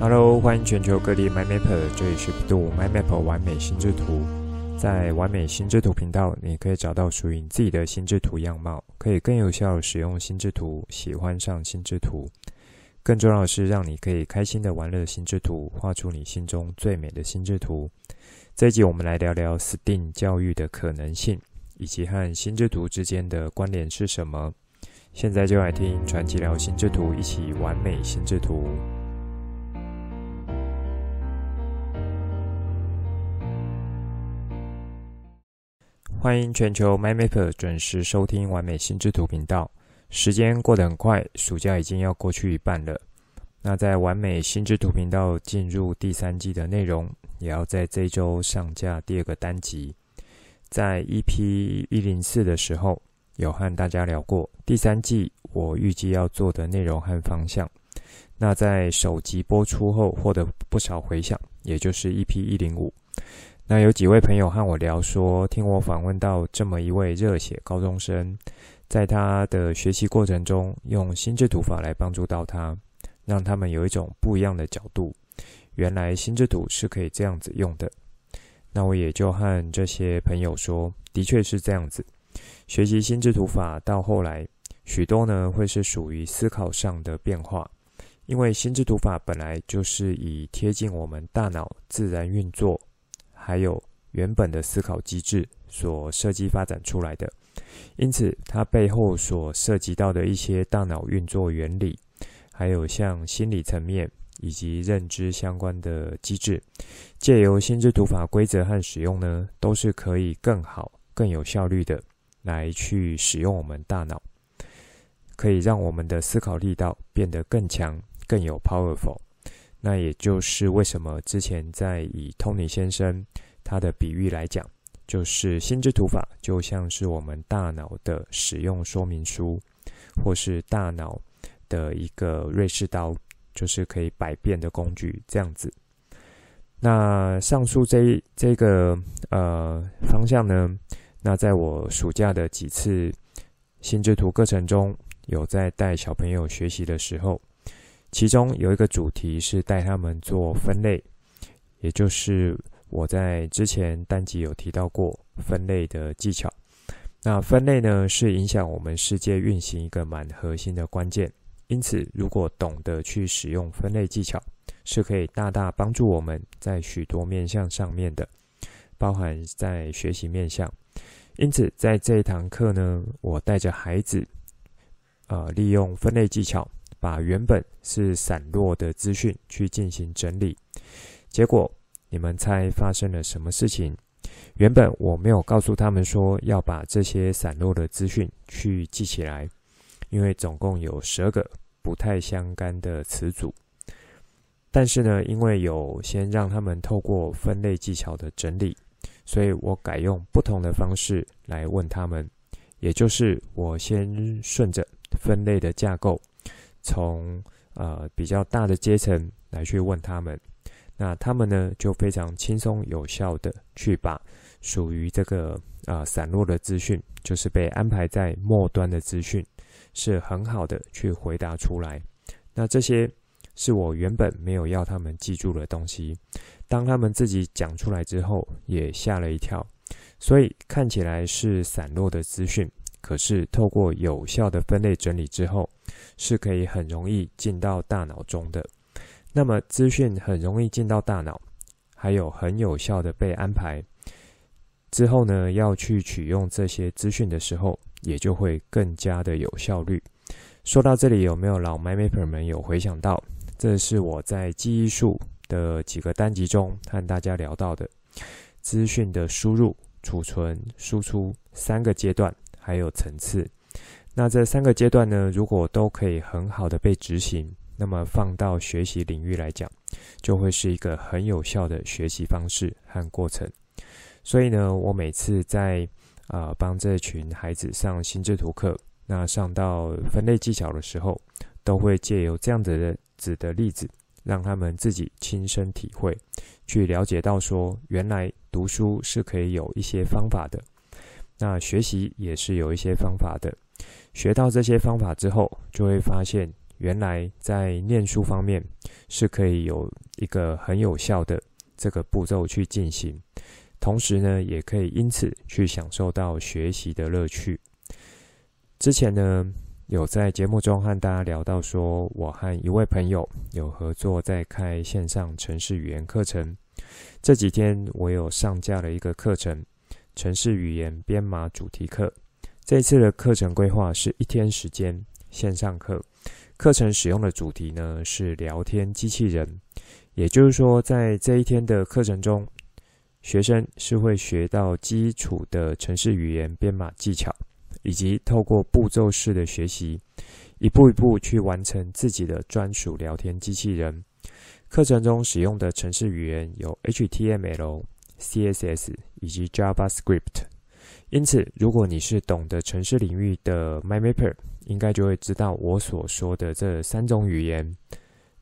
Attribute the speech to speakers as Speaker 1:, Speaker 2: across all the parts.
Speaker 1: Hello，欢迎全球各地 MyMapper，这里是 bEDU MyMapper 完美心智图。在完美心智图频道，你可以找到属于你自己的心智图样貌，可以更有效使用心智图，喜欢上心智图。更重要的是，让你可以开心的玩乐心智图，画出你心中最美的心智图。这一集我们来聊聊 STEAM 教育的可能性，以及和心智图之间的关联是什么。现在就来听传奇聊心智图，一起完美心智图。欢迎全球 MyMapper 准时收听完美心智图频道。时间过得很快，暑假已经要过去一半了。那在完美心智图频道进入第三季的内容，也要在这周上架第二个单集。在 EP 一零四的时候，有和大家聊过第三季我预计要做的内容和方向。那在首集播出后，获得不少回响，也就是 EP 一零五。那有几位朋友和我聊说，听我访问到这么一位热血高中生，在他的学习过程中，用心智图法来帮助到他，让他们有一种不一样的角度。原来心智图是可以这样子用的。那我也就和这些朋友说，的确是这样子。学习心智图法到后来，许多呢会是属于思考上的变化，因为心智图法本来就是以贴近我们大脑自然运作。还有原本的思考机制所设计发展出来的，因此它背后所涉及到的一些大脑运作原理，还有像心理层面以及认知相关的机制，借由心智图法规则和使用呢，都是可以更好、更有效率的来去使用我们大脑，可以让我们的思考力道变得更强、更有 powerful。那也就是为什么之前在以 Tony 先生他的比喻来讲，就是心智图法就像是我们大脑的使用说明书，或是大脑的一个瑞士刀，就是可以百变的工具这样子。那上述这这个呃方向呢，那在我暑假的几次心智图课程中，有在带小朋友学习的时候。其中有一个主题是带他们做分类，也就是我在之前单集有提到过分类的技巧。那分类呢，是影响我们世界运行一个蛮核心的关键。因此，如果懂得去使用分类技巧，是可以大大帮助我们在许多面向上面的，包含在学习面向。因此，在这一堂课呢，我带着孩子，呃，利用分类技巧。把原本是散落的资讯去进行整理，结果你们猜发生了什么事情？原本我没有告诉他们说要把这些散落的资讯去记起来，因为总共有十二个不太相干的词组。但是呢，因为有先让他们透过分类技巧的整理，所以我改用不同的方式来问他们，也就是我先顺着分类的架构。从呃比较大的阶层来去问他们，那他们呢就非常轻松有效的去把属于这个啊、呃、散落的资讯，就是被安排在末端的资讯，是很好的去回答出来。那这些是我原本没有要他们记住的东西，当他们自己讲出来之后，也吓了一跳。所以看起来是散落的资讯。可是，透过有效的分类整理之后，是可以很容易进到大脑中的。那么，资讯很容易进到大脑，还有很有效的被安排之后呢，要去取用这些资讯的时候，也就会更加的有效率。说到这里，有没有老 MyMapper 们有回想到？这是我在记忆术的几个单集中和大家聊到的资讯的输入、储存、输出三个阶段。还有层次，那这三个阶段呢，如果都可以很好的被执行，那么放到学习领域来讲，就会是一个很有效的学习方式和过程。所以呢，我每次在啊、呃、帮这群孩子上心智图课，那上到分类技巧的时候，都会借由这样子的子的例子，让他们自己亲身体会，去了解到说，原来读书是可以有一些方法的。那学习也是有一些方法的，学到这些方法之后，就会发现原来在念书方面是可以有一个很有效的这个步骤去进行，同时呢，也可以因此去享受到学习的乐趣。之前呢，有在节目中和大家聊到说，我和一位朋友有合作在开线上城市语言课程。这几天我有上架了一个课程，城市语言编码主题课。这次的课程规划是一天时间线上课，课程使用的主题呢是聊天机器人。也就是说，在这一天的课程中，学生是会学到基础的程式语言编码技巧。以及透过步骤式的学习，一步一步去完成自己的专属聊天机器人。课程中使用的程式语言有 HTML、CSS 以及 JavaScript。因此，如果你是懂得程式领域的 MyMapper，应该就会知道我所说的这三种语言。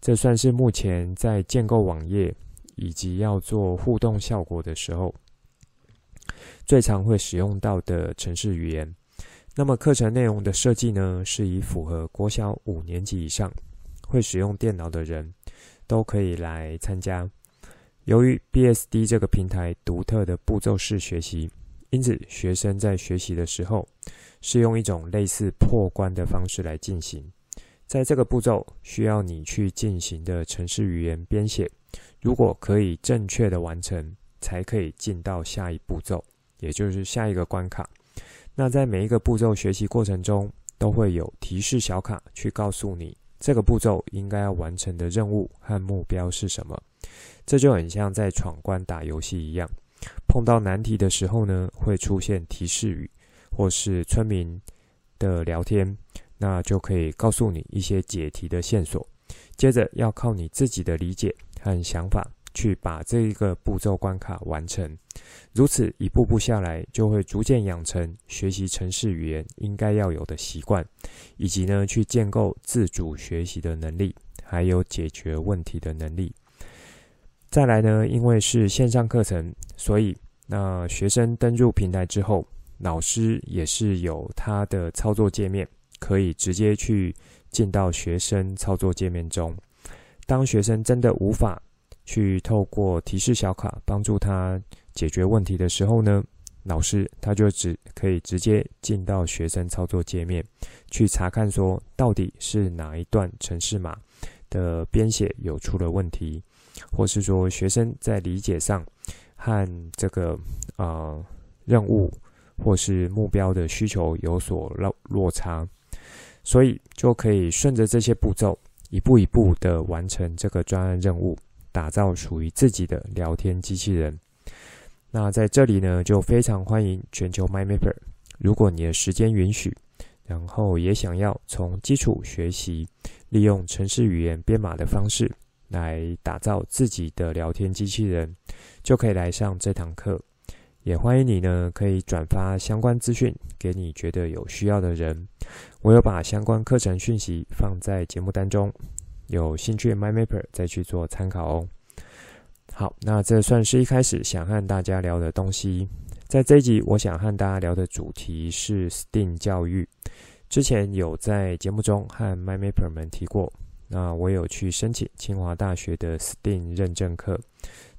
Speaker 1: 这算是目前在建构网页以及要做互动效果的时候，最常会使用到的程式语言。那么课程内容的设计呢，是以符合国小五年级以上会使用电脑的人都可以来参加。由于 BSD 这个平台独特的步骤式学习，因此学生在学习的时候是用一种类似破关的方式来进行。在这个步骤需要你去进行的城市语言编写，如果可以正确的完成，才可以进到下一步骤，也就是下一个关卡。那在每一个步骤学习过程中，都会有提示小卡去告诉你这个步骤应该要完成的任务和目标是什么。这就很像在闯关打游戏一样，碰到难题的时候呢，会出现提示语或是村民的聊天，那就可以告诉你一些解题的线索。接着要靠你自己的理解和想法。去把这一个步骤关卡完成，如此一步步下来，就会逐渐养成学习城市语言应该要有的习惯，以及呢去建构自主学习的能力，还有解决问题的能力。再来呢，因为是线上课程，所以那学生登入平台之后，老师也是有他的操作界面，可以直接去进到学生操作界面中。当学生真的无法去透过提示小卡帮助他解决问题的时候呢，老师他就只可以直接进到学生操作界面去查看，说到底是哪一段程式码的编写有出了问题，或是说学生在理解上和这个、呃、任务或是目标的需求有所落落差，所以就可以顺着这些步骤一步一步的完成这个专案任务。打造属于自己的聊天机器人。那在这里呢，就非常欢迎全球 MyMapper。如果你的时间允许，然后也想要从基础学习，利用程式语言编码的方式来打造自己的聊天机器人，就可以来上这堂课。也欢迎你呢，可以转发相关资讯给你觉得有需要的人。我有把相关课程讯息放在节目单中。有兴趣的 MyMapper 再去做参考哦。好，那这算是一开始想和大家聊的东西。在这一集，我想和大家聊的主题是 STEAM 教育。之前有在节目中和 MyMapper 们提过，那我有去申请清华大学的 STEAM 认证课，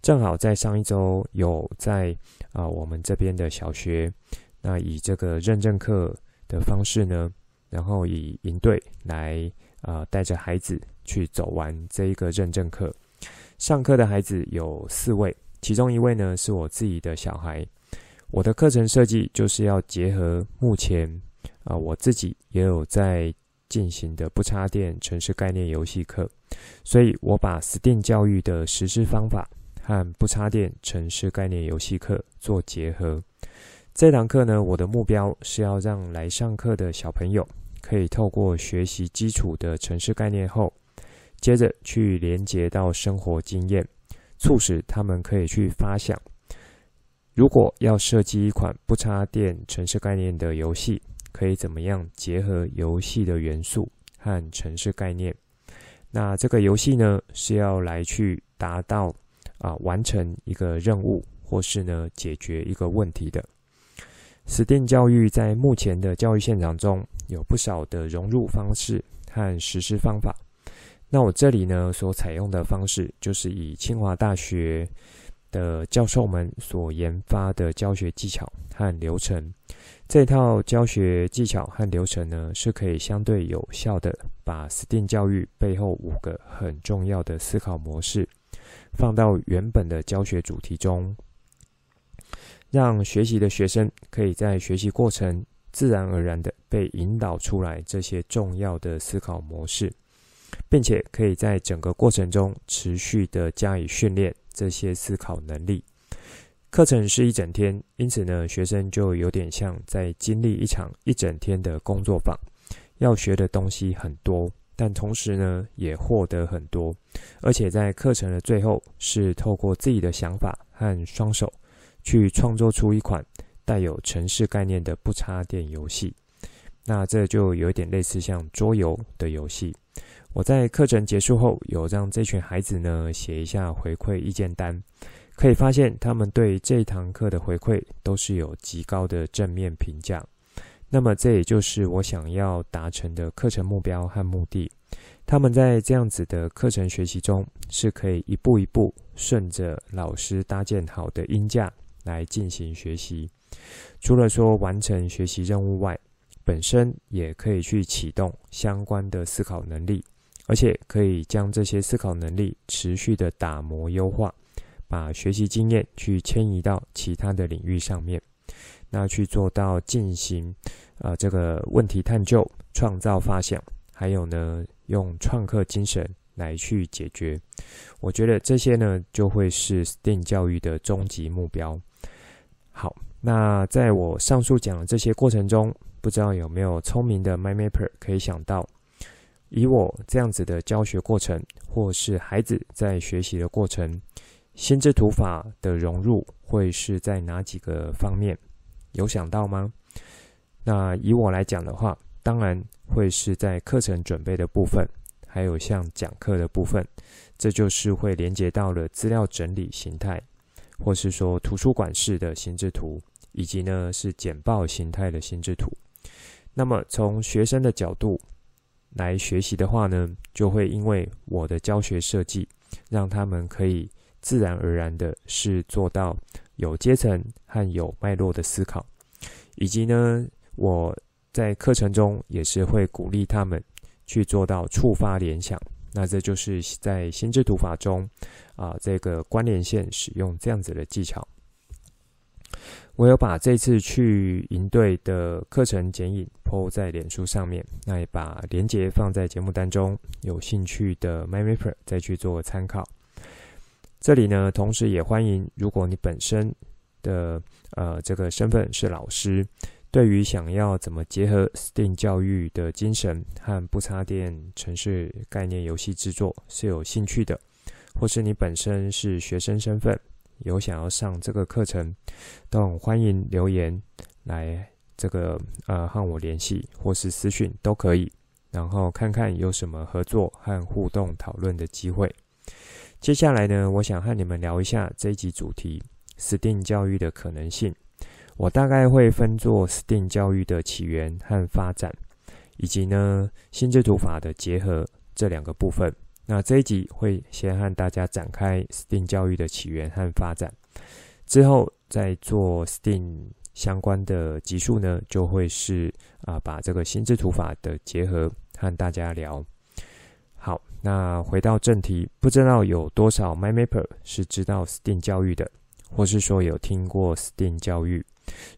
Speaker 1: 正好在上一周有在啊、我们这边的小学，那以这个认证课的方式呢，然后以营队来啊、带着孩子。去走完这一个认证课，上课的孩子有四位，其中一位呢是我自己的小孩。我的课程设计就是要结合目前啊、我自己也有在进行的不插电城市概念游戏课，所以我把 STEAM 教育的实施方法和不插电城市概念游戏课做结合。这堂课呢，我的目标是要让来上课的小朋友可以透过学习基础的城市概念后。接着去连接到生活经验，促使他们可以去发想，如果要设计一款不插电城市概念的游戏，可以怎么样结合游戏的元素和城市概念？那这个游戏呢，是要来去达到啊完成一个任务，或是呢解决一个问题的。实践教育在目前的教育现场中有不少的融入方式和实施方法。那我这里呢，所采用的方式就是以清华大学的教授们所研发的教学技巧和流程。这套教学技巧和流程呢，是可以相对有效的把 STEAM 教育背后五个很重要的思考模式放到原本的教学主题中，让学习的学生可以在学习过程自然而然的被引导出来这些重要的思考模式。并且可以在整个过程中持续的加以训练这些思考能力。课程是一整天，因此呢，学生就有点像在经历一场一整天的工作坊，要学的东西很多，但同时呢，也获得很多。而且在课程的最后，是透过自己的想法和双手，去创作出一款带有城市概念的不插电游戏。那这就有点类似像桌游的游戏。我在课程结束后，有让这群孩子呢写一下回馈意见单，可以发现他们对这堂课的回馈都是有极高的正面评价。那么这也就是我想要达成的课程目标和目的。他们在这样子的课程学习中，是可以一步一步顺着老师搭建好的音架来进行学习。除了说完成学习任务外，本身也可以去启动相关的思考能力。而且可以将这些思考能力持续的打磨优化，把学习经验去迁移到其他的领域上面，那去做到进行呃这个问题探究、创造发想，还有呢用创客精神来去解决。我觉得这些呢就会是 STEAM 教育的终极目标。好，那在我上述讲的这些过程中，不知道有没有聪明的 MyMapper 可以想到？以我这样子的教学过程，或是孩子在学习的过程，心智图法的融入会是在哪几个方面？有想到吗？那以我来讲的话，当然会是在课程准备的部分，还有像讲课的部分，这就是会连接到了资料整理形态，或是说图书馆式的心智图，以及呢是简报形态的心智图。那么从学生的角度，来学习的话呢，就会因为我的教学设计，让他们可以自然而然的是做到有阶层和有脉络的思考，以及呢，我在课程中也是会鼓励他们去做到触发联想。那这就是在心智图法中啊，这个关联线使用这样子的技巧。我有把这次去营队的课程剪影 po 在脸书上面，那也把连结放在节目当中，有兴趣的 MyMapper 再去做参考。这里呢，同时也欢迎，如果你本身的呃这个身份是老师，对于想要怎么结合 STEAM 教育的精神和不插电城市概念游戏制作是有兴趣的，或是你本身是学生身份。有想要上这个课程，都很欢迎留言来这个呃和我联系，或是私讯都可以，然后看看有什么合作和互动讨论的机会。接下来呢，我想和你们聊一下这一集主题：STEAM 教育的可能性。我大概会分作 STEAM 教育的起源和发展，以及呢心智图法的结合这两个部分。那这一集会先和大家展开 STEAM 教育的起源和发展，之后再做 STEAM 相关的集数呢，就会是啊把这个心智图法的结合和大家聊。那回到正题，不知道有多少 MyMapper 是知道 STEAM 教育的，或是说有听过 STEAM 教育？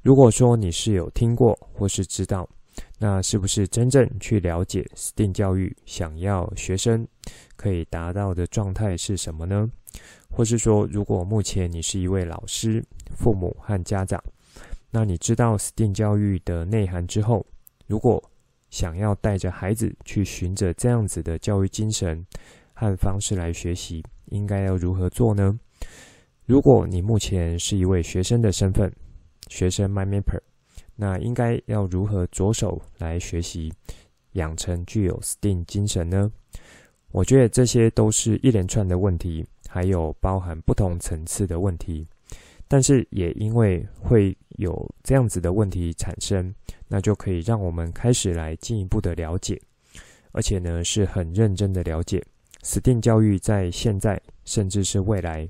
Speaker 1: 如果说你是有听过或是知道，那是不是真正去了解 STEAM 教育想要学生可以达到的状态是什么呢？或是说，如果目前你是一位老师、父母和家长，那你知道 STEAM 教育的内涵之后，如果想要带着孩子去循着这样子的教育精神和方式来学习，应该要如何做呢？如果你目前是一位学生的身份，学生 m y m a p e r。那应该要如何着手来学习，养成具有 STEAM 精神呢？我觉得这些都是一连串的问题，还有包含不同层次的问题。但是也因为会有这样子的问题产生，那就可以让我们开始来进一步的了解，而且呢是很认真的了解 STEAM 教育在现在甚至是未来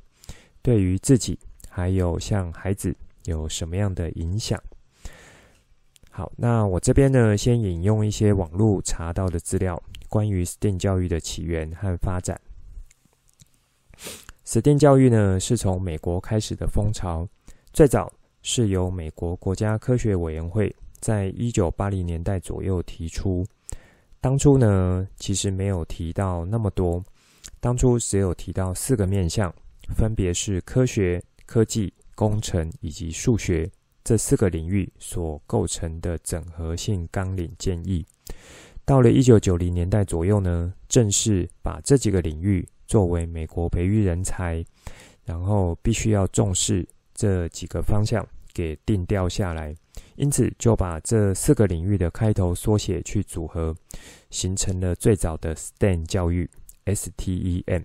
Speaker 1: 对于自己还有像孩子有什么样的影响。好，那我这边呢先引用一些网络查到的资料，关于 STEAM 教育的起源和发展。STEAM 教育呢，是从美国开始的风潮，最早是由美国国家科学委员会在一九八零年代左右提出。当初呢，其实没有提到那么多，当初只有提到四个面向，分别是科学、科技、工程以及数学这四个领域所构成的整合性纲领建议。到了一九九零年代左右呢，正式把这几个领域。作为美国培育人才，然后必须要重视这几个方向给定调下来，因此就把这四个领域的开头缩写去组合，形成了最早的 STEM 教育 STEM。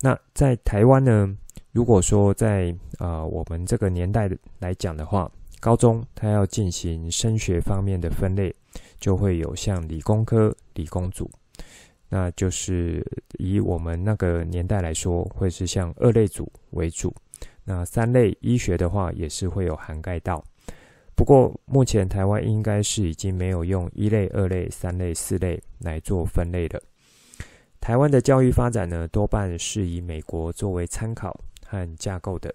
Speaker 1: 那在台湾呢，如果说在啊、呃、我们这个年代来讲的话，高中它要进行升学方面的分类，就会有像理工科、理工组。那就是以我们那个年代来说，会是像二类组为主。那三类医学的话，也是会有涵盖到。不过目前台湾应该是已经没有用一类、二类、三类、四类来做分类了。台湾的教育发展呢，多半是以美国作为参考和架构的。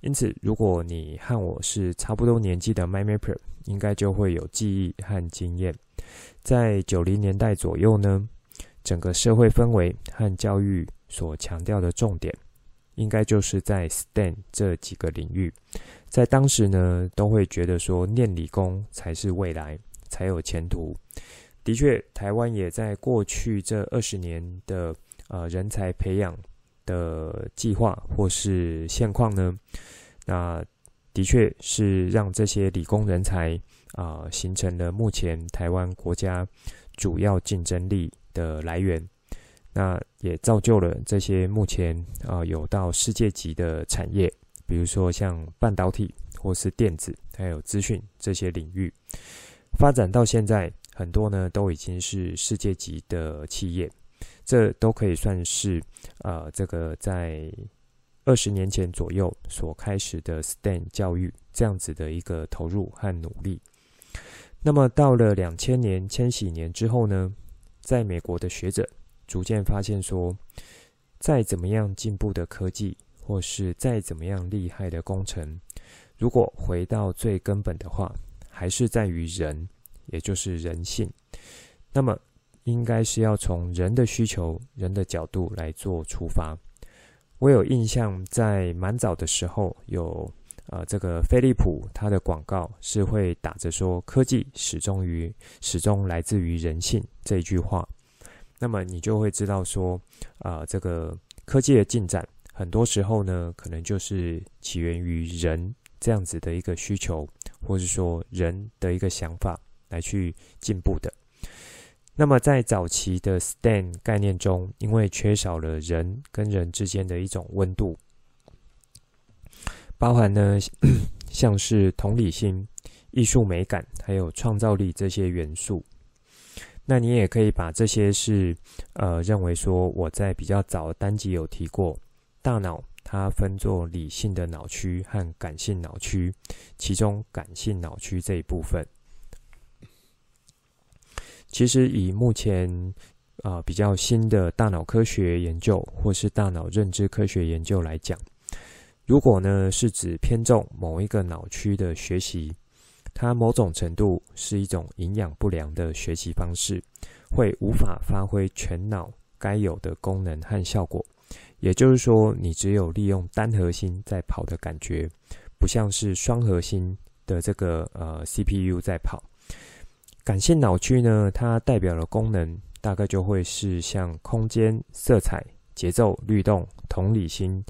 Speaker 1: 因此，如果你和我是差不多年纪的 MyMapper，应该就会有记忆和经验。在九零年代左右呢。整个社会氛围和教育所强调的重点，应该就是在 STEM 这几个领域。在当时呢，都会觉得说念理工才是未来，才有前途。的确，台湾也在过去这二十年的呃人才培养的计划或是现况呢，那的确是让这些理工人才啊、形成了目前台湾国家主要竞争力的来源，那也造就了这些目前啊、有到世界级的产业，比如说像半导体或是电子，还有资讯这些领域，发展到现在，很多呢都已经是世界级的企业，这都可以算是啊、这个在二十年前左右所开始的 STEM 教育这样子的一个投入和努力。那么到了两千年千禧年之后呢，在美国的学者逐渐发现说，再怎么样进步的科技，或是再怎么样厉害的工程，如果回到最根本的话，还是在于人，也就是人性。那么，应该是要从人的需求、人的角度来做出发。我有印象，在蛮早的时候有。呃，这个飞利浦它的广告是会打着说“科技始终于始终来自于人性”这一句话，那么你就会知道说，啊、这个科技的进展很多时候呢，可能就是起源于人这样子的一个需求，或是说人的一个想法来去进步的。那么在早期的 STEM 概念中，因为缺少了人跟人之间的一种温度。包含呢，像是同理心、艺术美感，还有创造力这些元素。那你也可以把这些是，呃，认为说我在比较早单集有提过，大脑它分作理性的脑区和感性脑区，其中感性脑区这一部分，其实以目前啊、呃、比较新的大脑科学研究或是大脑认知科学研究来讲。如果呢是指偏重某一个脑区的学习，它某种程度是一种营养不良的学习方式，会无法发挥全脑该有的功能和效果。也就是说，你只有利用单核心在跑的感觉，不像是双核心的这个呃 CPU 在跑。感性脑区呢，它代表的功能大概就会是像空间、色彩、节奏、律动、同理心。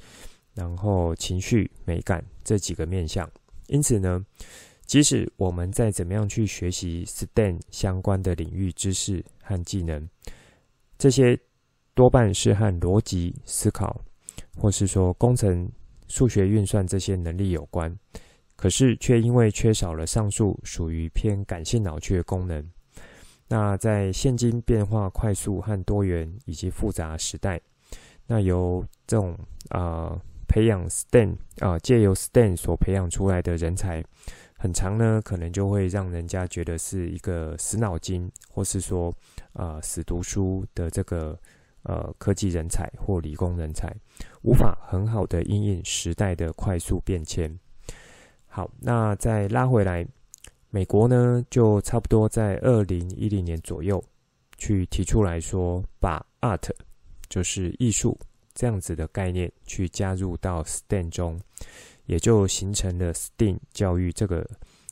Speaker 1: 然后情绪、美感这几个面向，因此呢，即使我们再怎么样去学习 STEM 相关的领域知识和技能，这些多半是和逻辑思考，或是说工程数学运算这些能力有关，可是却因为缺少了上述属于偏感性脑区的功能。那在现今变化快速和多元以及复杂时代，那由这种啊、呃、培养 STEM 啊、借由 STEM 所培养出来的人才，很长呢，可能就会让人家觉得是一个死脑筋，或是说、呃、死读书的这个呃科技人才或理工人才，无法很好的因应时代的快速变迁。好，那再拉回来。美国呢，就差不多在二零一零年左右，去提出来说，把 art 就是艺术这样子的概念去加入到 STEM 中，也就形成了 STEAM 教育这个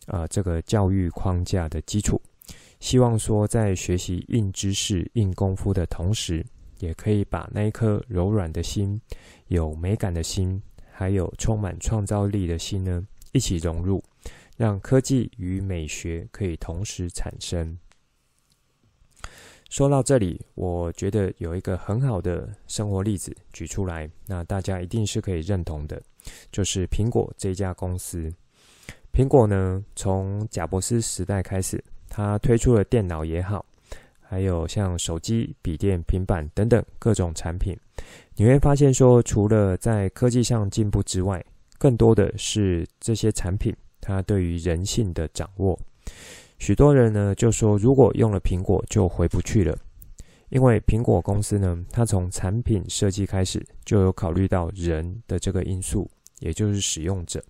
Speaker 1: 啊、这个教育框架的基础。希望说，在学习硬知识、硬功夫的同时，也可以把那一颗柔软的心、有美感的心，还有充满创造力的心呢，一起融入。让科技与美学可以同时产生。说到这里，我觉得有一个很好的生活例子举出来，那大家一定是可以认同的，就是苹果这家公司。苹果呢，从贾伯斯时代开始，它推出了电脑也好，还有像手机、笔电、平板等等各种产品，你会发现说，除了在科技上进步之外，更多的是这些产品。它对于人性的掌握，许多人呢就说，如果用了苹果就回不去了，因为苹果公司呢，它从产品设计开始就有考虑到人的这个因素，也就是使用者。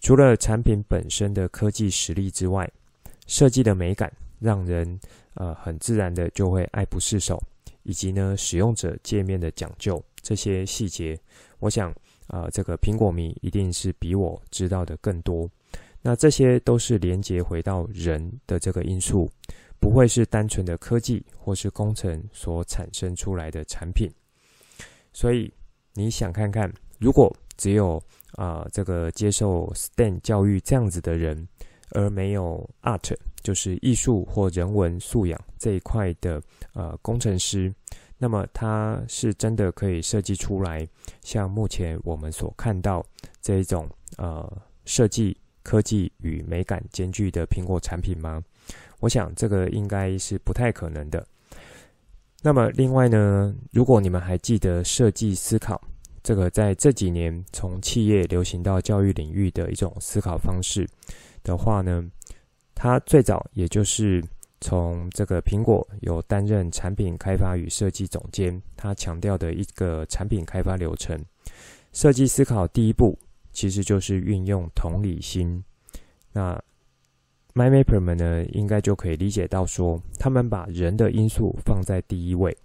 Speaker 1: 除了产品本身的科技实力之外，设计的美感让人呃很自然的就会爱不释手，以及呢使用者界面的讲究这些细节，我想啊、这个苹果迷一定是比我知道的更多。那这些都是连接回到人的这个因素，不会是单纯的科技或是工程所产生出来的产品。所以你想看看，如果只有啊、这个接受 STEM 教育这样子的人，而没有 Art 就是艺术或人文素养这一块的呃工程师，那么他是真的可以设计出来像目前我们所看到这一种呃设计。科技与美感兼具的苹果产品吗？我想这个应该是不太可能的。那么另外呢，如果你们还记得设计思考这个在这几年从企业流行到教育领域的一种思考方式的话呢，它最早也就是从这个苹果有担任产品开发与设计总监，他强调的一个产品开发流程，设计思考第一步。其实就是运用同理心。那 MyMapper 们呢，应该就可以理解到说，他们把人的因素放在第一位。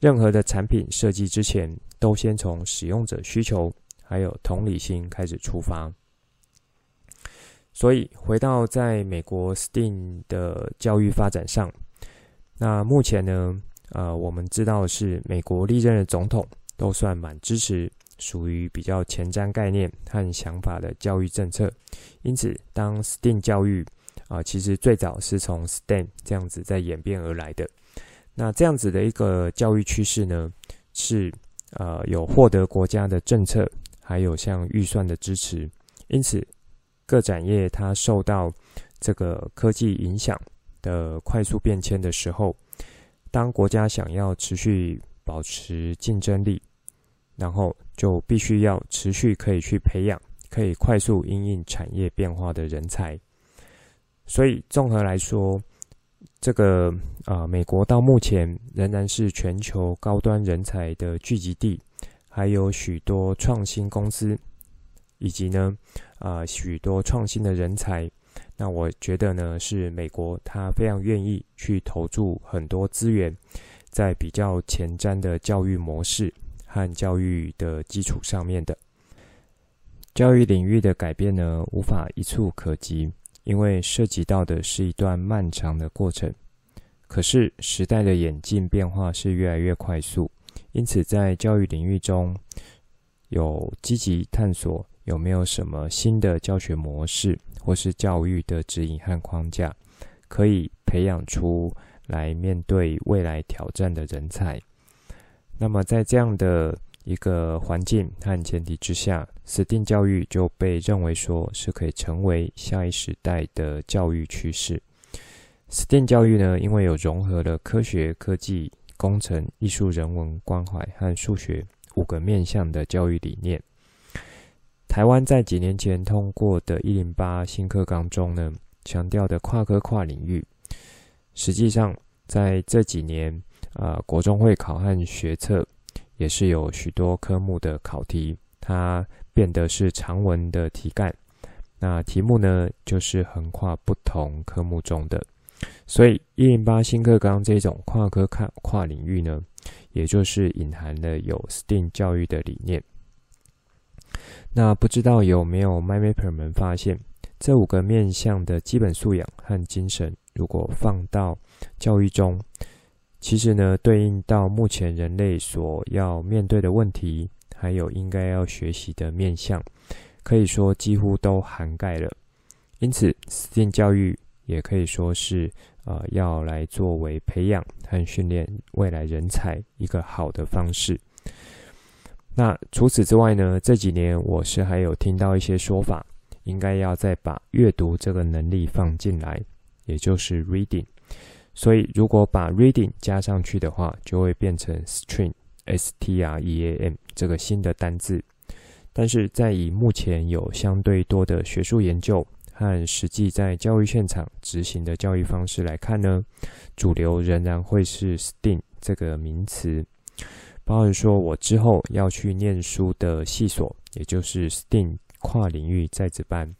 Speaker 1: 任何的产品设计之前，都先从使用者需求还有同理心开始出发。所以回到在美国 STEAM 的教育发展上，那目前呢，呃，我们知道是美国历任的总统都算蛮支持。属于比较前瞻概念和想法的教育政策，因此，当 STEAM 教育啊，其实最早是从 STEM 这样子在演变而来的。那这样子的一个教育趋势呢，是呃有获得国家的政策，还有像预算的支持。因此，各产业它受到这个科技影响的快速变迁的时候，当国家想要持续保持竞争力。然后就必须要持续可以去培养，可以快速因应产业变化的人才。所以综合来说，这个啊、美国到目前仍然是全球高端人才的聚集地，还有许多创新公司，以及呢啊、许多创新的人才。那我觉得呢，是美国他非常愿意去投注很多资源，在比较前瞻的教育模式。和教育的基础上面的教育领域的改变呢，无法一蹴可及，因为涉及到的是一段漫长的过程。可是时代的演进变化是越来越快速，因此在教育领域中有积极探索有没有什么新的教学模式，或是教育的指引和框架，可以培养出来面对未来挑战的人才。那么，在这样的一个环境和前提之下，STEAM 教育就被认为说是可以成为下一时代的教育趋势。STEAM 教育呢，因为有融合了科学、科技、工程、艺术、人文关怀和数学五个面向的教育理念。台湾在几年前通过的一零八新课纲中呢，强调的跨科跨领域，实际上在这几年啊、呃，国中会考和学测。也是有许多科目的考题，它变得是长文的题干。那题目呢，就是横跨不同科目中的。所以一零八新课纲这种跨科跨跨领域呢，也就是隐含了有 STEAM 教育的理念。那不知道有没有 MyMapper 们发现，这五个面向的基本素养和精神，如果放到教育中，其实呢，对应到目前人类所要面对的问题，还有应该要学习的面向，可以说几乎都涵盖了。因此，STEAM 教育也可以说是呃，要来作为培养和训练未来人才一个好的方式。那除此之外呢，这几年我是还有听到一些说法，应该要再把阅读这个能力放进来，也就是 reading。所以，如果把 reading 加上去的话，就会变成 stream（S-T-R-E-A-M） 这个新的单字。但是，在以目前有相对多的学术研究和实际在教育现场执行的教育方式来看呢，主流仍然会是 STEAM 这个名词。包含说我之后要去念书的系所，也就是 STEAM 跨领域在职班，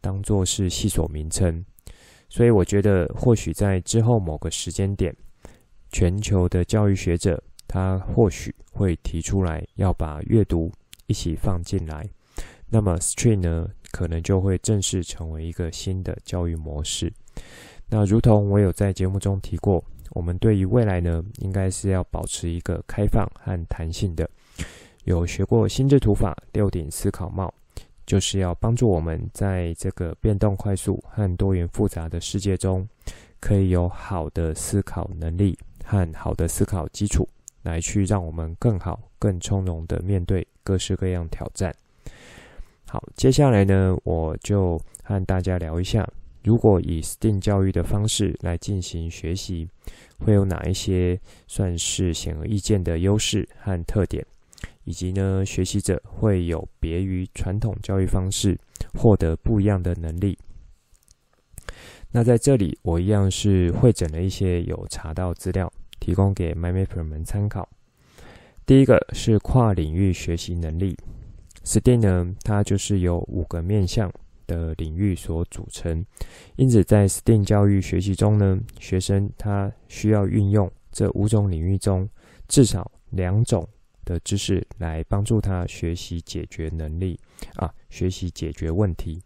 Speaker 1: 当做是系所名称。所以我觉得，或许在之后某个时间点，全球的教育学者他或许会提出来要把阅读一起放进来，那么，stream 呢，可能就会正式成为一个新的教育模式。那如同我有在节目中提过，我们对于未来呢，应该是要保持一个开放和弹性的。有学过心智图法六顶思考帽。就是要帮助我们在这个变动快速和多元复杂的世界中，可以有好的思考能力和好的思考基础，来去让我们更好、更从容的面对各式各样挑战。好，接下来呢，我就和大家聊一下，如果以 STEAM 教育的方式来进行学习，会有哪一些算是显而易见的优势和特点。以及呢，学习者会有别于传统教育方式，获得不一样的能力。那在这里，我一样是汇整了一些有查到资料，提供给 m y m a p e r 们参考。第一个是跨领域学习能力，STEAM 呢，它就是由五个面向的领域所组成。因此，在 STEAM 教育学习中呢，学生他需要运用这五种领域中至少两种。的知识来帮助他学习解决能力啊，学习解决问题。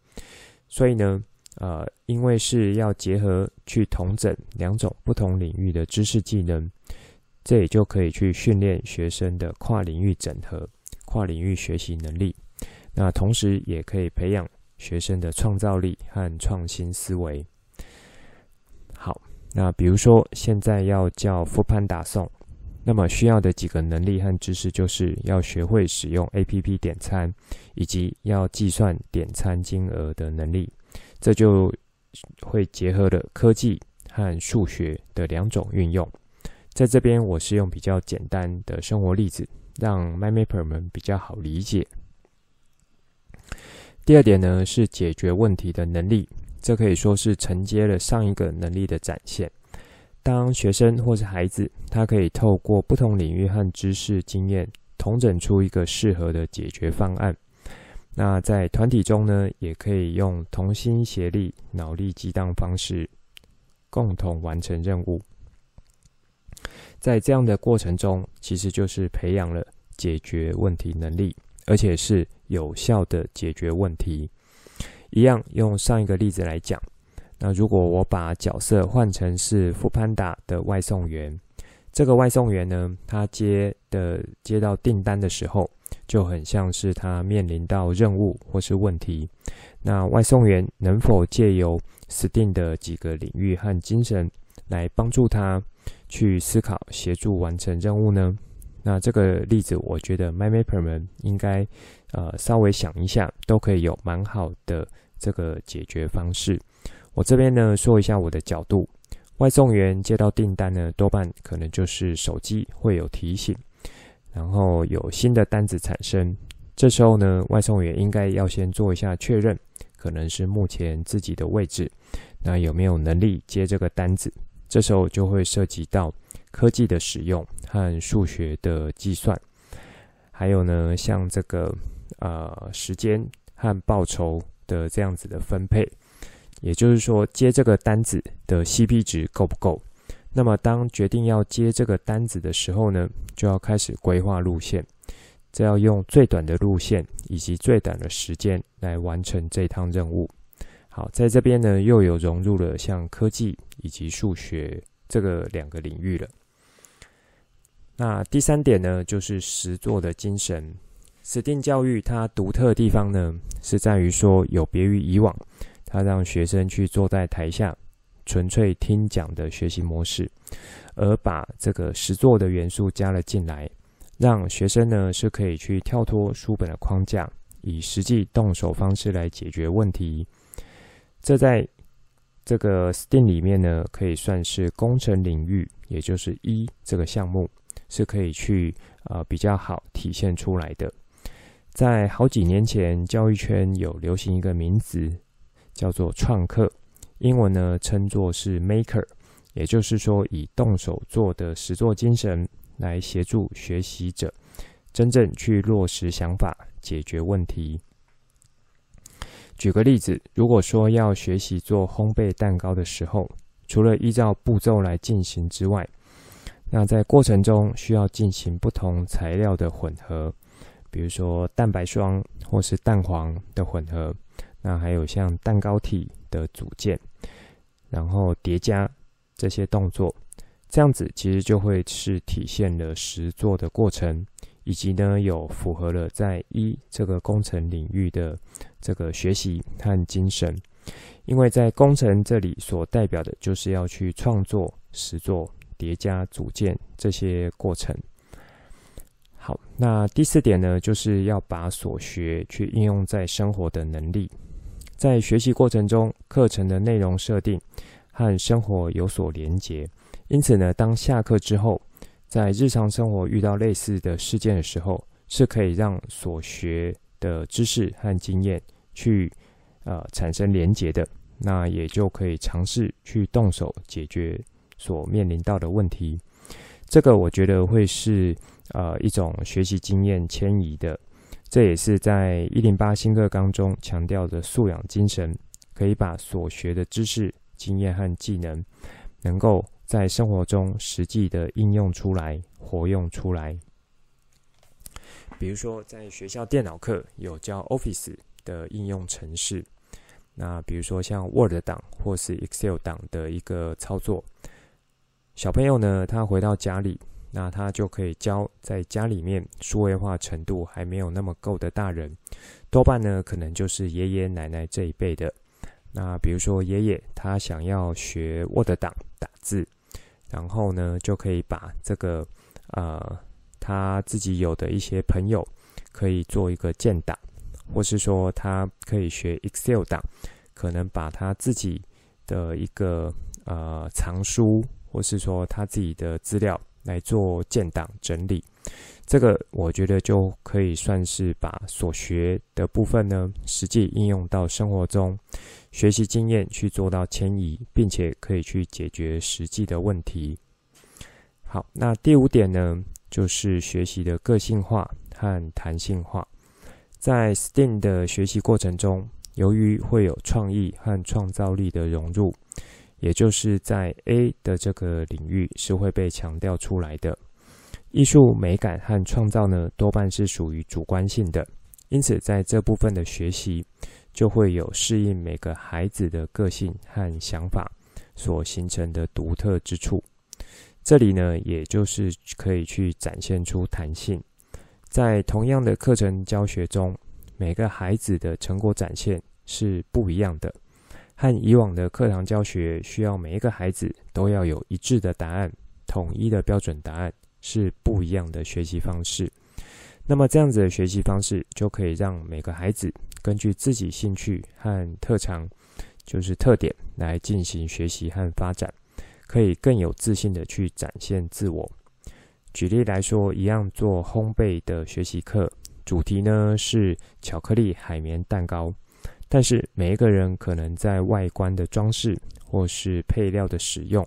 Speaker 1: 所以呢，呃，因为是要结合去统整两种不同领域的知识技能，这也就可以去训练学生的跨领域整合、跨领域学习能力。那同时也可以培养学生的创造力和创新思维。好，那比如说现在要叫复盘打送。那么需要的几个能力和知识，就是要学会使用 APP 点餐，以及要计算点餐金额的能力。这就会结合了科技和数学的两种运用。在这边，我是用比较简单的生活例子，让 MyMapper 们比较好理解。第二点呢，是解决问题的能力，这可以说是承接了上一个能力的展现。当学生或是孩子，他可以透过不同领域和知识经验，统整出一个适合的解决方案。那在团体中呢，也可以用同心协力、脑力激荡方式，共同完成任务。在这样的过程中，其实就是培养了解决问题能力，而且是有效的解决问题。一样用上一个例子来讲。那如果我把角色换成是傅潘达的外送员，这个外送员呢，他接的接到订单的时候，就很像是他面临到任务或是问题。那外送员能否借由 STEAM 的几个领域和精神来帮助他去思考，协助完成任务呢？那这个例子，我觉得 MyMapper 们应该呃稍微想一下，都可以有蛮好的这个解决方式。我这边呢说一下我的角度，外送员接到订单呢，多半可能就是手机会有提醒，然后有新的单子产生。这时候呢，外送员应该要先做一下确认，可能是目前自己的位置，那有没有能力接这个单子？这时候就会涉及到科技的使用和数学的计算，还有呢，像这个呃时间和报酬的这样子的分配，也就是说接这个单子的 CP 值够不够？那么当决定要接这个单子的时候呢，就要开始规划路线，这要用最短的路线以及最短的时间来完成这趟任务。好，在这边呢，又有融入了像科技以及数学这个两个领域了。那第三点呢，就是实作的精神。STEAM 教育它独特的地方呢，是在于说有别于以往，他让学生去坐在台下纯粹听讲的学习模式，而把这个实作的元素加了进来，让学生呢是可以去跳脱书本的框架，以实际动手方式来解决问题。这在这个 STEAM 里面呢，可以算是工程领域，也就是 E 这个项目是可以去呃比较好体现出来的。在好几年前，教育圈有流行一个名词叫做创客，英文呢称作是 Maker，也就是说以动手做的实作精神来协助学习者真正去落实想法，解决问题。举个例子，如果说要学习做烘焙蛋糕的时候，除了依照步骤来进行之外，那在过程中需要进行不同材料的混合，比如说蛋白霜或是蛋黄的混合，那还有像蛋糕体的组件，然后叠加这些动作，这样子其实就会是体现了实作的过程。以及呢，有符合了在一这个工程领域的这个学习和精神，因为在工程这里所代表的就是要去创作、实作、叠加组件这些过程。好，那第四点呢，就是要把所学去应用在生活的能力，在学习过程中，课程的内容设定和生活有所连结，因此呢，当下课之后。在日常生活遇到类似的事件的时候，是可以让所学的知识和经验去呃产生连结的，那也就可以尝试去动手解决所面临到的问题。这个我觉得会是呃一种学习经验迁移的，这也是在一零八新课纲中强调的素养精神，可以把所学的知识、经验和技能能够。在生活中实际的应用出来，活用出来。比如说，在学校电脑课有教 Office 的应用程式，那比如说像 Word 档或是 Excel 档的一个操作，小朋友呢，他回到家里，那他就可以教在家里面数位化程度还没有那么够的大人，多半呢可能就是爷爷奶奶这一辈的。那比如说爷爷他想要学 Word 档打字。然后呢，就可以把这个呃他自己有的一些朋友可以做一个建档，或是说他可以学 Excel 档，可能把他自己的一个呃藏书，或是说他自己的资料来做建档整理。这个我觉得就可以算是把所学的部分呢，实际应用到生活中。学习经验去做到迁移，并且可以去解决实际的问题。好，那第五点呢，就是学习的个性化和弹性化。在 STEAM 的学习过程中，由于会有创意和创造力的融入，也就是在 A 的这个领域是会被强调出来的。艺术美感和创造呢，多半是属于主观性的，因此在这部分的学习。就会有适应每个孩子的个性和想法所形成的独特之处。这里呢，也就是可以去展现出弹性。在同样的课程教学中，每个孩子的成果展现是不一样的。和以往的课堂教学需要每一个孩子都要有一致的答案、统一的标准答案，是不一样的学习方式。那么这样子的学习方式，就可以让每个孩子根据自己兴趣和特长，就是特点来进行学习和发展，可以更有自信的去展现自我。举例来说，一样做烘焙的学习课，主题呢是巧克力海绵蛋糕，但是每一个人可能在外观的装饰或是配料的使用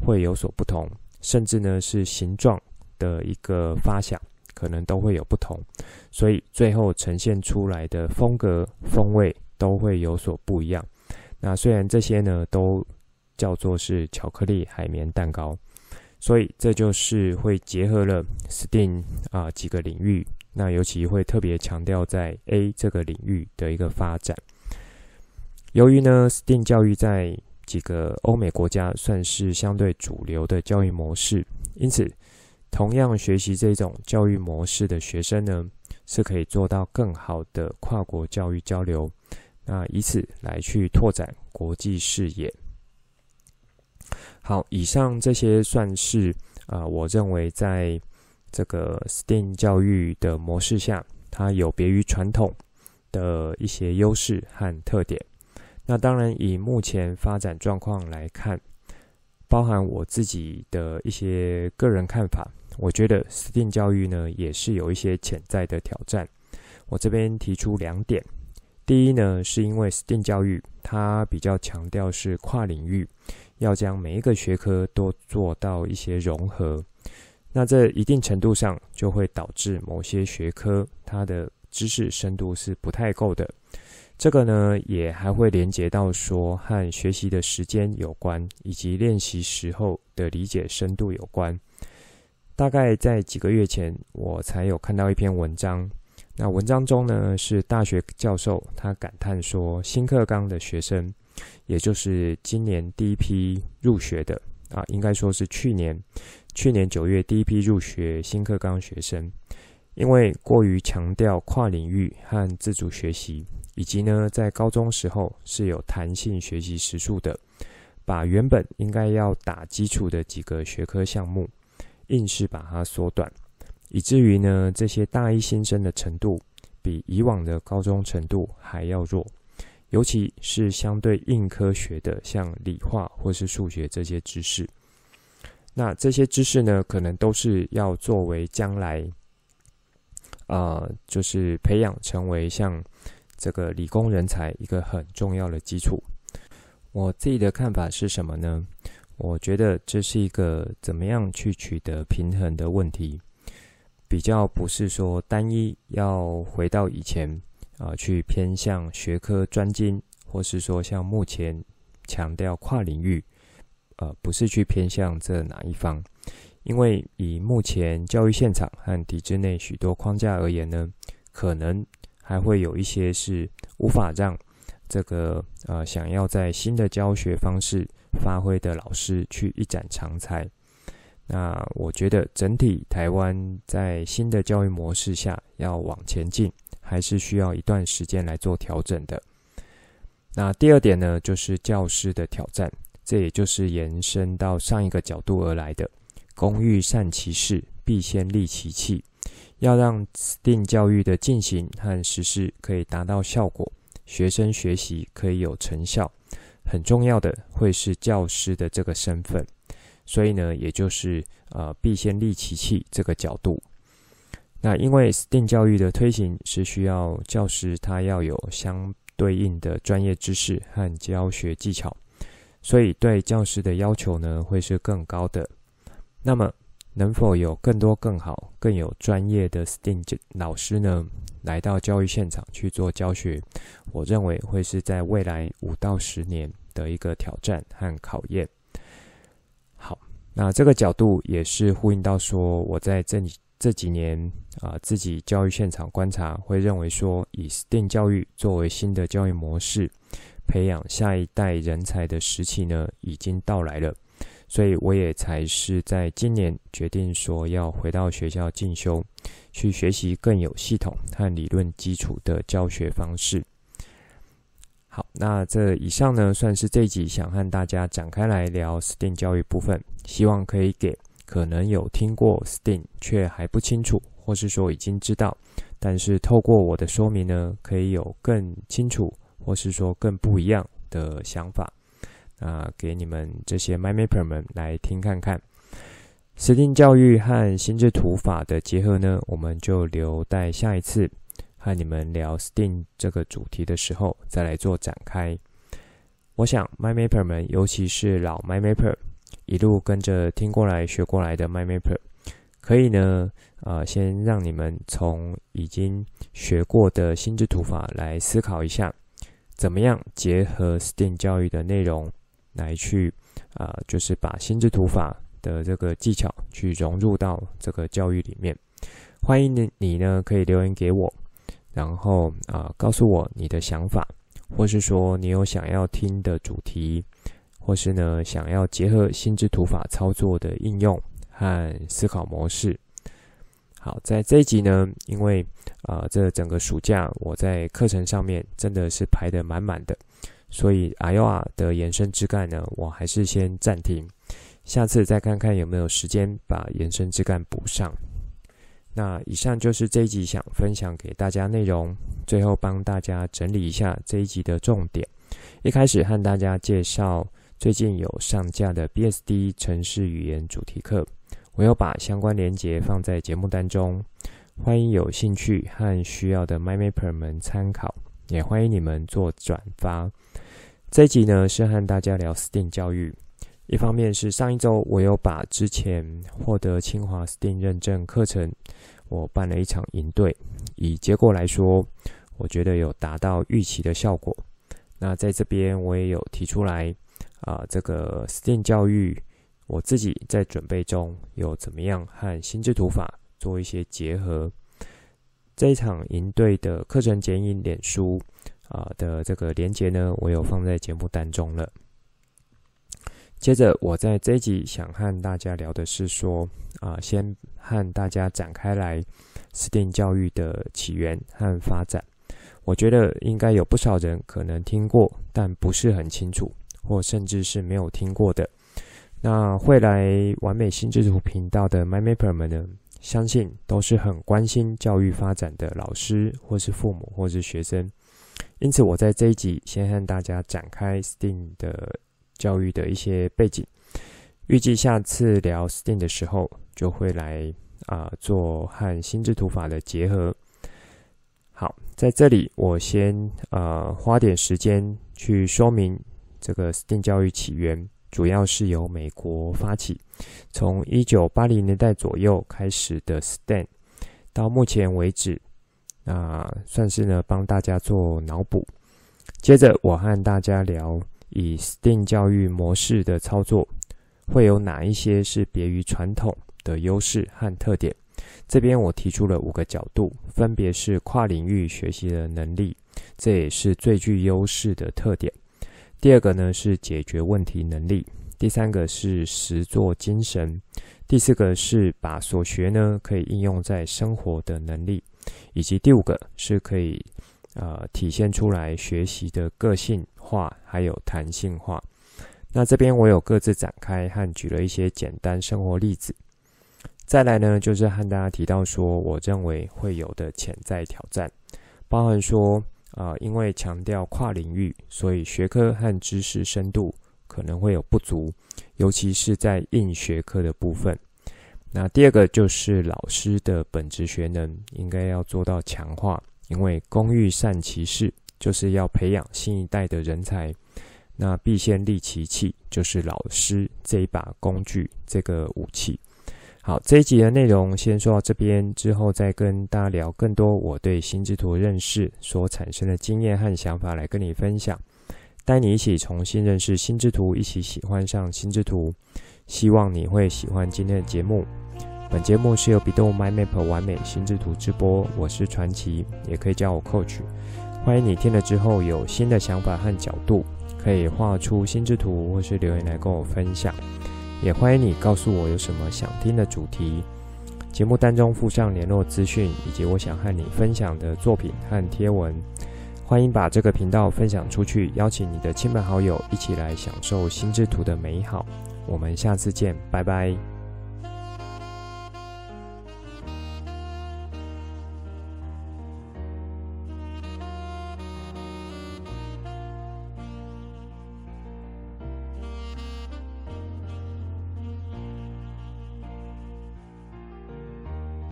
Speaker 1: 会有所不同，甚至呢是形状的一个发想，可能都会有不同，所以最后呈现出来的风格风味都会有所不一样。那虽然这些呢都叫做是巧克力海绵蛋糕。所以这就是会结合了 STEAM 啊几个领域，那尤其会特别强调在 A 这个领域的一个发展。由于呢 STEAM 教育在几个欧美国家算是相对主流的教育模式，因此同样学习这种教育模式的学生呢，是可以做到更好的跨国教育交流，那以此来去拓展国际视野。好，以上这些算是啊、我认为在这个 STEAM 教育的模式下，它有别于传统的一些优势和特点。那当然，以目前发展状况来看，包含我自己的一些个人看法，我觉得 STEAM 教育呢也是有一些潜在的挑战。我这边提出两点，第一呢，是因为 STEAM 教育它比较强调是跨领域。要将每一个学科都做到一些融合，那这一定程度上就会导致某些学科它的知识深度是不太够的。这个呢，也还会连接到说和学习的时间有关，以及练习时候的理解深度有关。大概在几个月前，我才有看到一篇文章。那文章中呢，是大学教授他感叹说，新课纲的学生。也就是今年第一批入学的啊，应该说是去年，去年九月第一批入学新课纲学生，因为过于强调跨领域和自主学习，以及呢在高中时候是有弹性学习时数的，把原本应该要打基础的几个学科项目，硬是把它缩短，以至于呢这些大一新生的程度比以往的高中程度还要弱。尤其是相对硬科学的，像理化或是数学这些知识，那这些知识呢，可能都是要作为将来，呃，就是培养成为像这个理工人才一个很重要的基础。我自己的看法是什么呢？我觉得这是一个怎么样去取得平衡的问题，比较不是说单一要回到以前。啊，去偏向学科专精，或是说像目前强调跨领域，呃，不是去偏向这哪一方？因为以目前教育现场和体制内许多框架而言呢，可能还会有一些是无法让这个呃想要在新的教学方式发挥的老师去一展长才。那我觉得整体台湾在新的教育模式下要往前进。还是需要一段时间来做调整的。那第二点呢，就是教师的挑战，这也就是延伸到上一个角度而来的“工欲善其事，必先利其器”。要让 STEAM 教育的进行和实施可以达到效果，学生学习可以有成效，很重要的会是教师的这个身份。所以呢，也就是呃“必先利其器”这个角度。那因为 STEAM 教育的推行是需要教师他要有相对应的专业知识和教学技巧，所以对教师的要求呢会是更高的。那么能否有更多更好、更有专业的 STEAM 老师呢来到教育现场去做教学？我认为会是在未来五到十年的一个挑战和考验。好，那这个角度也是呼应到说我在这。这几年啊，自己教育现场观察，会认为说，以 STEAM 教育作为新的教育模式，培养下一代人才的时期呢，已经到来了。所以我也才是在今年决定说，要回到学校进修，去学习更有系统和理论基础的教学方式。好，那这以上呢，算是这一集想和大家展开来聊 STEAM 教育部分，希望可以给。可能有听过 STEAM，却还不清楚，或是说已经知道，但是透过我的说明呢，可以有更清楚，或是说更不一样的想法，啊，给你们这些 My Mapper 们来听看看。STEAM 教育和心智图法的结合呢，我们就留待下一次和你们聊 STEAM 这个主题的时候再来做展开。我想 My Mapper 们，尤其是老 My Mapper 一路跟着听过来学过来的 My Mapper，可以呢，呃，先让你们从已经学过的心智图法来思考一下，怎么样结合 STEAM 教育的内容来去，啊、就是把心智图法的这个技巧去融入到这个教育里面。欢迎你，你呢可以留言给我，然后啊、告诉我你的想法。或是说你有想要听的主题，或是呢想要结合心智图法操作的应用和思考模式。好，在这一集呢，因为啊、这整个暑假我在课程上面真的是排得满满的，所以，IoR 的延伸枝干呢，我还是先暂停，下次再看看有没有时间把延伸枝干补上。那以上就是这一集想分享给大家内容，最后帮大家整理一下这一集的重点。一开始和大家介绍最近有上架的 BSD 城市语言主题课，我有把相关连结放在节目当中，欢迎有兴趣和需要的 MindMapper 们参考，也欢迎你们做转发。这一集呢是和大家聊 STEAM 教育。一方面是上一周我有把之前获得清华 STEAM 认证课程，我办了一场营队，以结果来说，我觉得有达到预期的效果。那在这边我也有提出来，啊、呃，这个 STEAM 教育我自己在准备中有怎么样和心智图法做一些结合。这一场营队的课程剪影脸书啊、的这个连接呢，我有放在节目当中了。接着，我在这一集想和大家聊的是说，啊，先和大家展开来私定教育的起源和发展。我觉得应该有不少人可能听过，但不是很清楚，或甚至是没有听过的。那会来完美心智图频道的 MindMapper 们呢，相信都是很关心教育发展的老师，或是父母，或是学生。因此，我在这一集先和大家展开 STEAM 的。教育的一些背景，预计下次聊 STEAM 的时候，就会来啊、做和心智图法的结合。好，在这里我先、呃、花点时间去说明这个 STEAM 教育起源，主要是由美国发起，从一九八零年代左右开始的 STEM，到目前为止，那、算是呢帮大家做脑补。接着我和大家聊。以 STEAM 教育模式的操作，会有哪一些是别于传统的优势和特点？这边我提出了五个角度，分别是跨领域学习的能力，这也是最具优势的特点。第二个呢是解决问题能力，第三个是实作精神，第四个是把所学呢可以应用在生活的能力，以及第五个是可以呃体现出来学习的个性。化还有弹性化，那这边我有各自展开和举了一些简单生活例子。再来呢，就是和大家提到说，我认为会有的潜在挑战，包含说啊、因为强调跨领域，所以学科和知识深度可能会有不足，尤其是在硬学科的部分。那第二个就是老师的本职学能应该要做到强化，因为工欲善其事。就是要培养新一代的人才，那必先利其器，就是老师这一把工具，这个武器。好，这一集的内容先说到这边，之后再跟大家聊更多我对心智图认识所产生的经验和想法来跟你分享，带你一起重新认识心智图，一起喜欢上心智图。希望你会喜欢今天的节目。本节目是由 bEDU MindMap 完美心智图直播，我是传奇，也可以叫我 Coach。欢迎你听了之后有新的想法和角度，可以画出心智图或是留言来跟我分享。也欢迎你告诉我有什么想听的主题。节目单中附上联络资讯以及我想和你分享的作品和贴文。欢迎把这个频道分享出去，邀请你的亲朋好友一起来享受心智图的美好。我们下次见，拜拜。